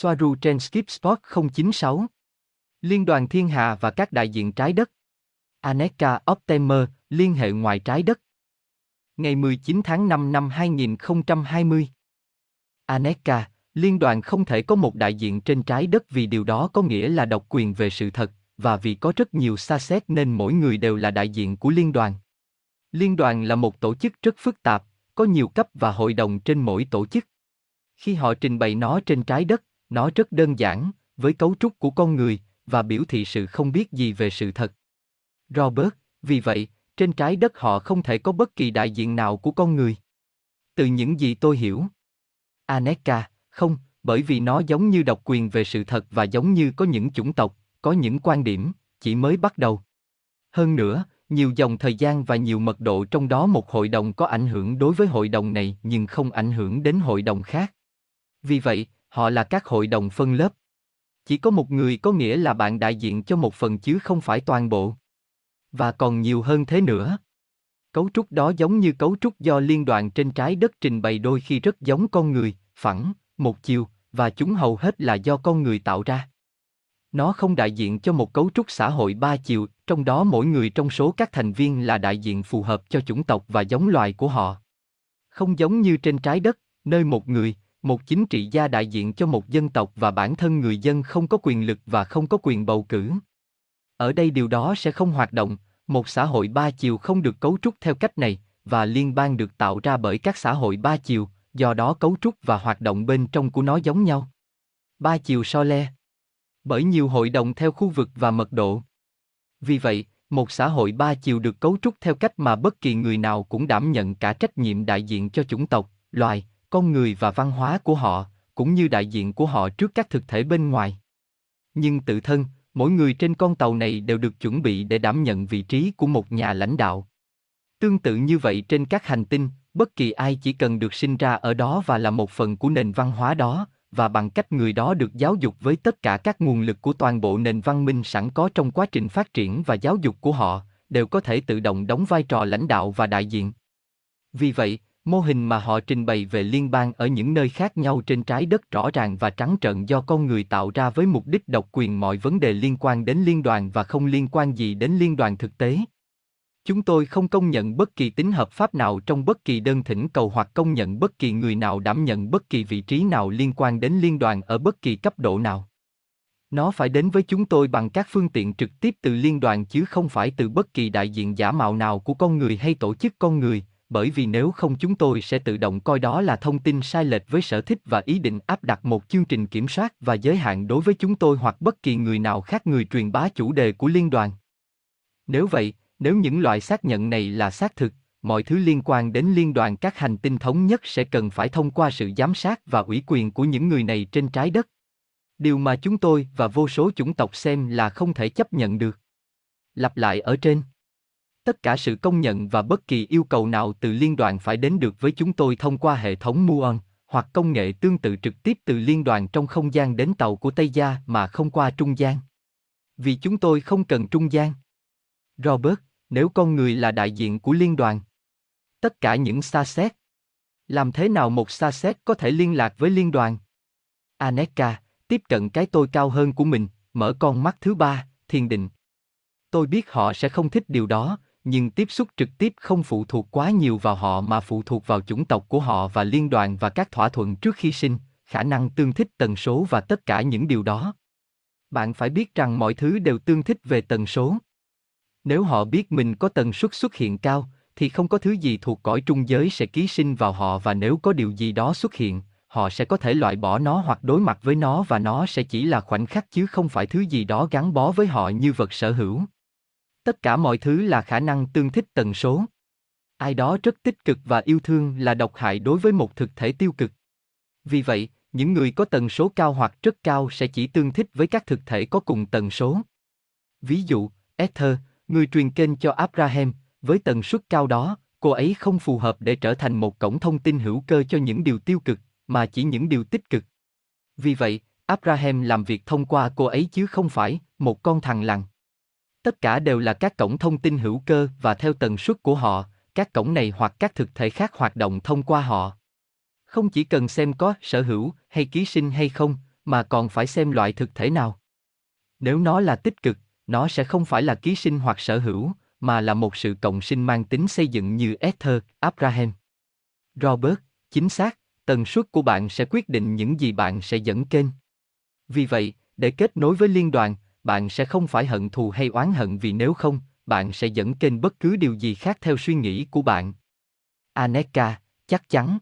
Soaru trên Skip Sport 096. Liên đoàn Thiên Hà và các đại diện trái đất. Aneka Optimer, liên hệ ngoài trái đất. Ngày 19 tháng 5 năm 2020. Aneka, liên đoàn không thể có một đại diện trên trái đất vì điều đó có nghĩa là độc quyền về sự thật, và vì có rất nhiều xa xét nên mỗi người đều là đại diện của liên đoàn. Liên đoàn là một tổ chức rất phức tạp, có nhiều cấp và hội đồng trên mỗi tổ chức. Khi họ trình bày nó trên trái đất, nó rất đơn giản, với cấu trúc của con người, và biểu thị sự không biết gì về sự thật. Robert, vì vậy, trên trái đất họ không thể có bất kỳ đại diện nào của con người. Từ những gì tôi hiểu. Aneka, không, bởi vì nó giống như độc quyền về sự thật và giống như có những chủng tộc, có những quan điểm, chỉ mới bắt đầu. Hơn nữa, nhiều dòng thời gian và nhiều mật độ trong đó một hội đồng có ảnh hưởng đối với hội đồng này nhưng không ảnh hưởng đến hội đồng khác. Vì vậy, họ là các hội đồng phân lớp. Chỉ có một người có nghĩa là bạn đại diện cho một phần chứ không phải toàn bộ. Và còn nhiều hơn thế nữa. Cấu trúc đó giống như cấu trúc do liên đoàn trên trái đất trình bày đôi khi rất giống con người, phẳng, một chiều, và chúng hầu hết là do con người tạo ra. Nó không đại diện cho một cấu trúc xã hội ba chiều, trong đó mỗi người trong số các thành viên là đại diện phù hợp cho chủng tộc và giống loài của họ. Không giống như trên trái đất, nơi một người, một chính trị gia đại diện cho một dân tộc và bản thân người dân không có quyền lực và không có quyền bầu cử. Ở đây điều đó sẽ không hoạt động, một xã hội ba chiều không được cấu trúc theo cách này, và liên bang được tạo ra bởi các xã hội ba chiều, do đó cấu trúc và hoạt động bên trong của nó giống nhau. Ba chiều so le. Bởi nhiều hội đồng theo khu vực và mật độ. Vì vậy, một xã hội ba chiều được cấu trúc theo cách mà bất kỳ người nào cũng đảm nhận cả trách nhiệm đại diện cho chủng tộc, loài, con người và văn hóa của họ, cũng như đại diện của họ trước các thực thể bên ngoài. Nhưng tự thân, mỗi người trên con tàu này đều được chuẩn bị để đảm nhận vị trí của một nhà lãnh đạo. Tương tự như vậy trên các hành tinh, bất kỳ ai chỉ cần được sinh ra ở đó và là một phần của nền văn hóa đó, và bằng cách người đó được giáo dục với tất cả các nguồn lực của toàn bộ nền văn minh sẵn có trong quá trình phát triển và giáo dục của họ, đều có thể tự động đóng vai trò lãnh đạo và đại diện. Vì vậy, mô hình mà họ trình bày về liên bang ở những nơi khác nhau trên trái đất rõ ràng và trắng trợn do con người tạo ra với mục đích độc quyền mọi vấn đề liên quan đến liên đoàn và không liên quan gì đến liên đoàn thực tế. Chúng tôi không công nhận bất kỳ tính hợp pháp nào trong bất kỳ đơn thỉnh cầu hoặc công nhận bất kỳ người nào đảm nhận bất kỳ vị trí nào liên quan đến liên đoàn ở bất kỳ cấp độ nào. Nó phải đến với chúng tôi bằng các phương tiện trực tiếp từ liên đoàn chứ không phải từ bất kỳ đại diện giả mạo nào của con người hay tổ chức con người, bởi vì nếu không chúng tôi sẽ tự động coi đó là thông tin sai lệch với sở thích và ý định áp đặt một chương trình kiểm soát và giới hạn đối với chúng tôi hoặc bất kỳ người nào khác người truyền bá chủ đề của liên đoàn. Nếu vậy, nếu những loại xác nhận này là xác thực, mọi thứ liên quan đến liên đoàn các hành tinh thống nhất sẽ cần phải thông qua sự giám sát và ủy quyền của những người này trên trái đất. Điều mà chúng tôi và vô số chủng tộc xem là không thể chấp nhận được. Lặp lại ở trên. Tất cả sự công nhận và bất kỳ yêu cầu nào từ liên đoàn phải đến được với chúng tôi thông qua hệ thống Muon, hoặc công nghệ tương tự trực tiếp từ liên đoàn trong không gian đến tàu của Tây Gia mà không qua trung gian. Vì chúng tôi không cần trung gian. Robert, nếu con người là đại diện của liên đoàn. Tất cả những xa xét. Làm thế nào một xa xét có thể liên lạc với liên đoàn? Aneka, tiếp cận cái tôi cao hơn của mình, mở con mắt thứ ba, thiền định. Tôi biết họ sẽ không thích điều đó, nhưng tiếp xúc trực tiếp không phụ thuộc quá nhiều vào họ mà phụ thuộc vào chủng tộc của họ và liên đoàn và các thỏa thuận trước khi sinh, khả năng tương thích tần số và tất cả những điều đó. Bạn phải biết rằng mọi thứ đều tương thích về tần số. Nếu họ biết mình có tần suất xuất hiện cao, thì không có thứ gì thuộc cõi trung giới sẽ ký sinh vào họ và nếu có điều gì đó xuất hiện, họ sẽ có thể loại bỏ nó hoặc đối mặt với nó và nó sẽ chỉ là khoảnh khắc chứ không phải thứ gì đó gắn bó với họ như vật sở hữu. Tất cả mọi thứ là khả năng tương thích tần số. Ai đó rất tích cực và yêu thương là độc hại đối với một thực thể tiêu cực. Vì vậy, những người có tần số cao hoặc rất cao sẽ chỉ tương thích với các thực thể có cùng tần số. Ví dụ, Ether, người truyền kênh cho Abraham, với tần suất cao đó, cô ấy không phù hợp để trở thành một cổng thông tin hữu cơ cho những điều tiêu cực, mà chỉ những điều tích cực. Vì vậy, Abraham làm việc thông qua cô ấy chứ không phải một con thằng lằn. Tất cả đều là các cổng thông tin hữu cơ và theo tần suất của họ, các cổng này hoặc các thực thể khác hoạt động thông qua họ. Không chỉ cần xem có sở hữu hay ký sinh hay không, mà còn phải xem loại thực thể nào. Nếu nó là tích cực, nó sẽ không phải là ký sinh hoặc sở hữu, mà là một sự cộng sinh mang tính xây dựng như Ether, Abraham. Robert, chính xác, tần suất của bạn sẽ quyết định những gì bạn sẽ dẫn kênh. Vì vậy, để kết nối với liên đoàn, bạn sẽ không phải hận thù hay oán hận vì nếu không, bạn sẽ dẫn kênh bất cứ điều gì khác theo suy nghĩ của bạn. Aneka, chắc chắn.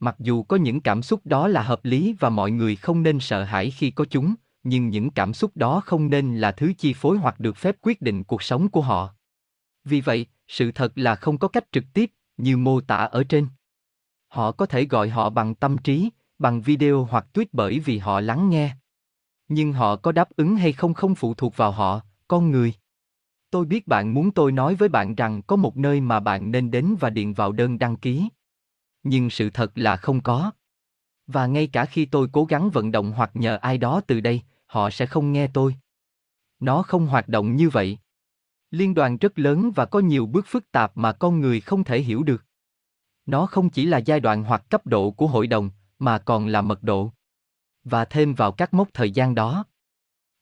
Mặc dù có những cảm xúc đó là hợp lý và mọi người không nên sợ hãi khi có chúng, nhưng những cảm xúc đó không nên là thứ chi phối hoặc được phép quyết định cuộc sống của họ. Vì vậy, sự thật là không có cách trực tiếp, như mô tả ở trên. Họ có thể gọi họ bằng tâm trí, bằng video hoặc tweet bởi vì họ lắng nghe. Nhưng họ có đáp ứng hay không không phụ thuộc vào họ, con người. Tôi biết bạn muốn tôi nói với bạn rằng có một nơi mà bạn nên đến và điền vào đơn đăng ký. Nhưng sự thật là không có. Và ngay cả khi tôi cố gắng vận động hoặc nhờ ai đó từ đây, họ sẽ không nghe tôi. Nó không hoạt động như vậy. Liên đoàn rất lớn và có nhiều bước phức tạp mà con người không thể hiểu được. Nó không chỉ là giai đoạn hoặc cấp độ của hội đồng, mà còn là mật độ. Và thêm vào các mốc thời gian đó.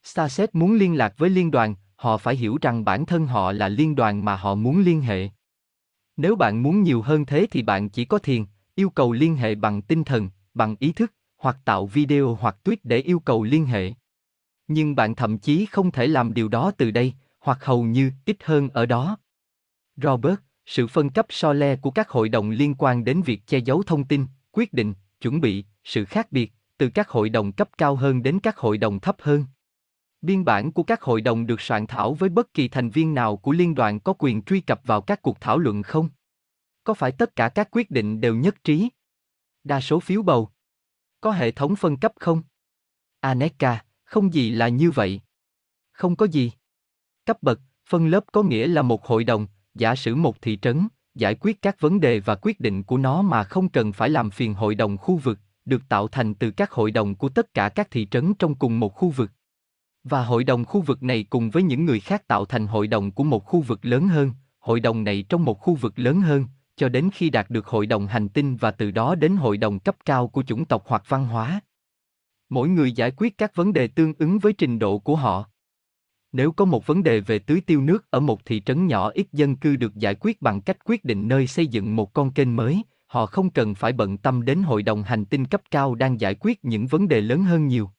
Starset muốn liên lạc với liên đoàn, họ phải hiểu rằng bản thân họ là liên đoàn mà họ muốn liên hệ. Nếu bạn muốn nhiều hơn thế thì bạn chỉ có thiền, yêu cầu liên hệ bằng tinh thần, bằng ý thức, hoặc tạo video hoặc tweet để yêu cầu liên hệ. Nhưng bạn thậm chí không thể làm điều đó từ đây, hoặc hầu như ít hơn ở đó. Robert, sự phân cấp so le của các hội đồng liên quan đến việc che giấu thông tin, quyết định, chuẩn bị, sự khác biệt, từ các hội đồng cấp cao hơn đến các hội đồng thấp hơn. Biên bản của các hội đồng được soạn thảo với bất kỳ thành viên nào của liên đoàn có quyền truy cập vào các cuộc thảo luận không? Có phải tất cả các quyết định đều nhất trí? Đa số phiếu bầu. Có hệ thống phân cấp không? Aneka, không gì là như vậy. Không có gì. Cấp bậc, phân lớp có nghĩa là một hội đồng, giả sử một thị trấn, giải quyết các vấn đề và quyết định của nó mà không cần phải làm phiền hội đồng khu vực, được tạo thành từ các hội đồng của tất cả các thị trấn trong cùng một khu vực. Và hội đồng khu vực này cùng với những người khác tạo thành hội đồng của một khu vực lớn hơn, hội đồng này trong một khu vực lớn hơn, cho đến khi đạt được hội đồng hành tinh và từ đó đến hội đồng cấp cao của chủng tộc hoặc văn hóa. Mỗi người giải quyết các vấn đề tương ứng với trình độ của họ. Nếu có một vấn đề về tưới tiêu nước ở một thị trấn nhỏ ít dân cư được giải quyết bằng cách quyết định nơi xây dựng một con kênh mới, họ không cần phải bận tâm đến hội đồng hành tinh cấp cao đang giải quyết những vấn đề lớn hơn nhiều.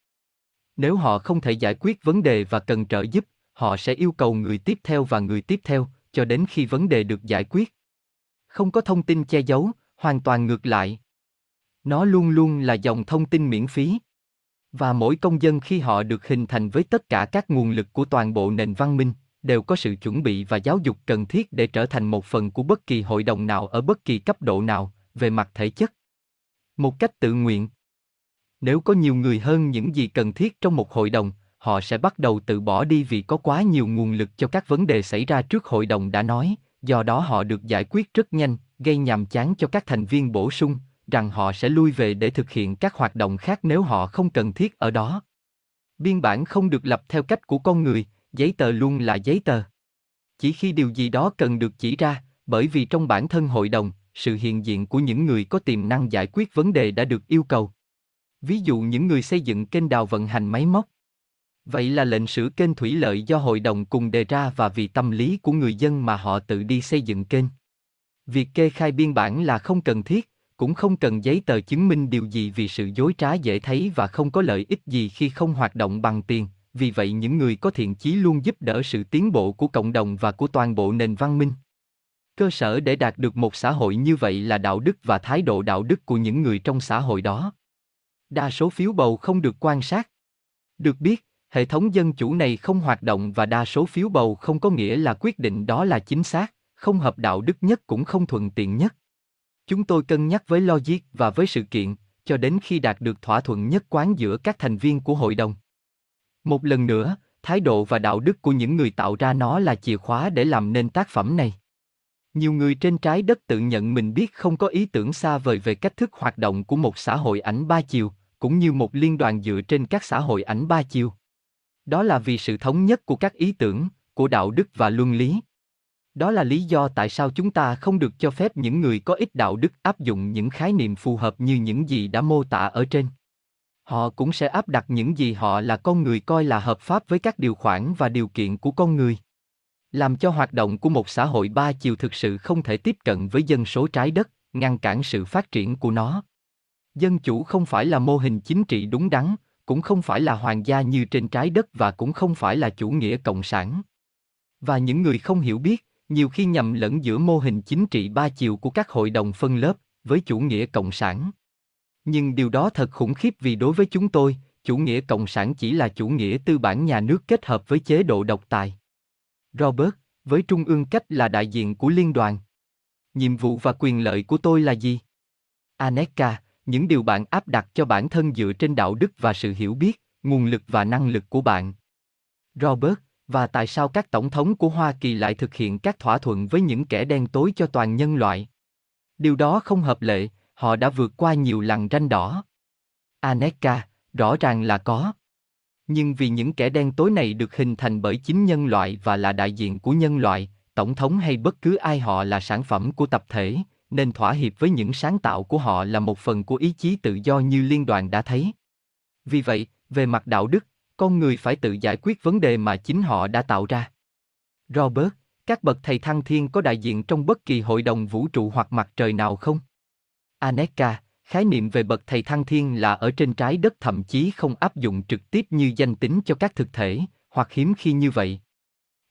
Nếu họ không thể giải quyết vấn đề và cần trợ giúp, họ sẽ yêu cầu người tiếp theo và người tiếp theo, cho đến khi vấn đề được giải quyết. Không có thông tin che giấu, hoàn toàn ngược lại. Nó luôn luôn là dòng thông tin miễn phí. Và mỗi công dân khi họ được hình thành với tất cả các nguồn lực của toàn bộ nền văn minh, đều có sự chuẩn bị và giáo dục cần thiết để trở thành một phần của bất kỳ hội đồng nào ở bất kỳ cấp độ nào, về mặt thể chất. Một cách tự nguyện. Nếu có nhiều người hơn những gì cần thiết trong một hội đồng, họ sẽ bắt đầu tự bỏ đi vì có quá nhiều nguồn lực cho các vấn đề xảy ra trước hội đồng đã nói, do đó họ được giải quyết rất nhanh, gây nhàm chán cho các thành viên bổ sung, rằng họ sẽ lui về để thực hiện các hoạt động khác nếu họ không cần thiết ở đó. Biên bản không được lập theo cách của con người, giấy tờ luôn là giấy tờ. Chỉ khi điều gì đó cần được chỉ ra, bởi vì trong bản thân hội đồng, sự hiện diện của những người có tiềm năng giải quyết vấn đề đã được yêu cầu. Ví dụ những người xây dựng kênh đào vận hành máy móc. Vậy là lệnh sửa kênh thủy lợi do hội đồng cùng đề ra và vì tâm lý của người dân mà họ tự đi xây dựng kênh. Việc kê khai biên bản là không cần thiết, cũng không cần giấy tờ chứng minh điều gì vì sự dối trá dễ thấy và không có lợi ích gì khi không hoạt động bằng tiền, vì vậy những người có thiện chí luôn giúp đỡ sự tiến bộ của cộng đồng và của toàn bộ nền văn minh. Cơ sở để đạt được một xã hội như vậy là đạo đức và thái độ đạo đức của những người trong xã hội đó. Đa số phiếu bầu không được quan sát. Được biết, hệ thống dân chủ này không hoạt động và đa số phiếu bầu không có nghĩa là quyết định đó là chính xác, không hợp đạo đức nhất cũng không thuận tiện nhất. Chúng tôi cân nhắc với logic và với sự kiện, cho đến khi đạt được thỏa thuận nhất quán giữa các thành viên của hội đồng. Một lần nữa, thái độ và đạo đức của những người tạo ra nó là chìa khóa để làm nên tác phẩm này. Nhiều người trên trái đất tự nhận mình biết không có ý tưởng xa vời về cách thức hoạt động của một xã hội ảnh ba chiều, cũng như một liên đoàn dựa trên các xã hội ảnh ba chiều. Đó là vì sự thống nhất của các ý tưởng, của đạo đức và luân lý. Đó là lý do tại sao chúng ta không được cho phép những người có ít đạo đức áp dụng những khái niệm phù hợp như những gì đã mô tả ở trên. Họ cũng sẽ áp đặt những gì họ là con người coi là hợp pháp với các điều khoản và điều kiện của con người. Làm cho hoạt động của một xã hội ba chiều thực sự không thể tiếp cận với dân số trái đất, ngăn cản sự phát triển của nó. Dân chủ không phải là mô hình chính trị đúng đắn, cũng không phải là hoàng gia như trên trái đất và cũng không phải là chủ nghĩa cộng sản. Và những người không hiểu biết, nhiều khi nhầm lẫn giữa mô hình chính trị ba chiều của các hội đồng phân lớp với chủ nghĩa cộng sản. Nhưng điều đó thật khủng khiếp vì đối với chúng tôi, chủ nghĩa cộng sản chỉ là chủ nghĩa tư bản nhà nước kết hợp với chế độ độc tài. Robert, với trung ương cách là đại diện của liên đoàn. Nhiệm vụ và quyền lợi của tôi là gì? Aneka, những điều bạn áp đặt cho bản thân dựa trên đạo đức và sự hiểu biết, nguồn lực và năng lực của bạn. Robert, và tại sao các tổng thống của Hoa Kỳ lại thực hiện các thỏa thuận với những kẻ đen tối cho toàn nhân loại? Điều đó không hợp lệ, họ đã vượt qua nhiều lằn ranh đỏ. Aneka, rõ ràng là có. Nhưng vì những kẻ đen tối này được hình thành bởi chính nhân loại và là đại diện của nhân loại, tổng thống hay bất cứ ai họ là sản phẩm của tập thể, nên thỏa hiệp với những sáng tạo của họ là một phần của ý chí tự do như liên đoàn đã thấy. Vì vậy, về mặt đạo đức, con người phải tự giải quyết vấn đề mà chính họ đã tạo ra. Robert, các bậc thầy thăng thiên có đại diện trong bất kỳ hội đồng vũ trụ hoặc mặt trời nào không? Aneka, khái niệm về bậc thầy thăng thiên là ở trên trái đất thậm chí không áp dụng trực tiếp như danh tính cho các thực thể, hoặc hiếm khi như vậy.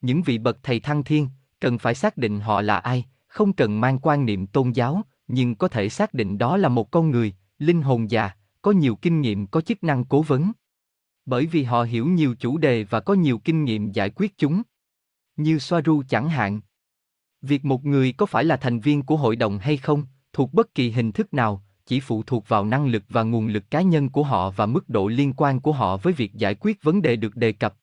Những vị bậc thầy thăng thiên, cần phải xác định họ là ai, không cần mang quan niệm tôn giáo, nhưng có thể xác định đó là một con người, linh hồn già, có nhiều kinh nghiệm có chức năng cố vấn. Bởi vì họ hiểu nhiều chủ đề và có nhiều kinh nghiệm giải quyết chúng. Như Soaru chẳng hạn. Việc một người có phải là thành viên của hội đồng hay không, thuộc bất kỳ hình thức nào, chỉ phụ thuộc vào năng lực và nguồn lực cá nhân của họ và mức độ liên quan của họ với việc giải quyết vấn đề được đề cập.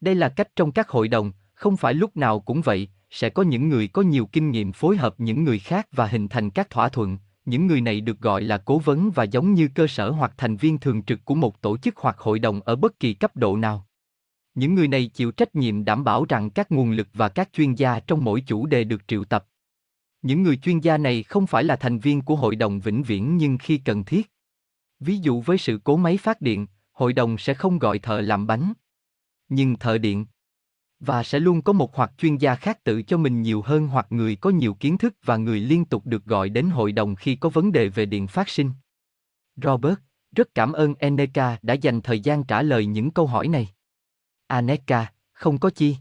Đây là cách trong các hội đồng, không phải lúc nào cũng vậy, sẽ có những người có nhiều kinh nghiệm phối hợp những người khác và hình thành các thỏa thuận, những người này được gọi là cố vấn và giống như cơ sở hoặc thành viên thường trực của một tổ chức hoặc hội đồng ở bất kỳ cấp độ nào. Những người này chịu trách nhiệm đảm bảo rằng các nguồn lực và các chuyên gia trong mỗi chủ đề được triệu tập. Những người chuyên gia này không phải là thành viên của hội đồng vĩnh viễn nhưng khi cần thiết. Ví dụ với sự cố máy phát điện, hội đồng sẽ không gọi thợ làm bánh. Nhưng thợ điện và sẽ luôn có một hoặc chuyên gia khác tự cho mình nhiều hơn hoặc người có nhiều kiến thức và người liên tục được gọi đến hội đồng khi có vấn đề về điện phát sinh. Robert, rất cảm ơn Eneka đã dành thời gian trả lời những câu hỏi này. Aneka, không có chi.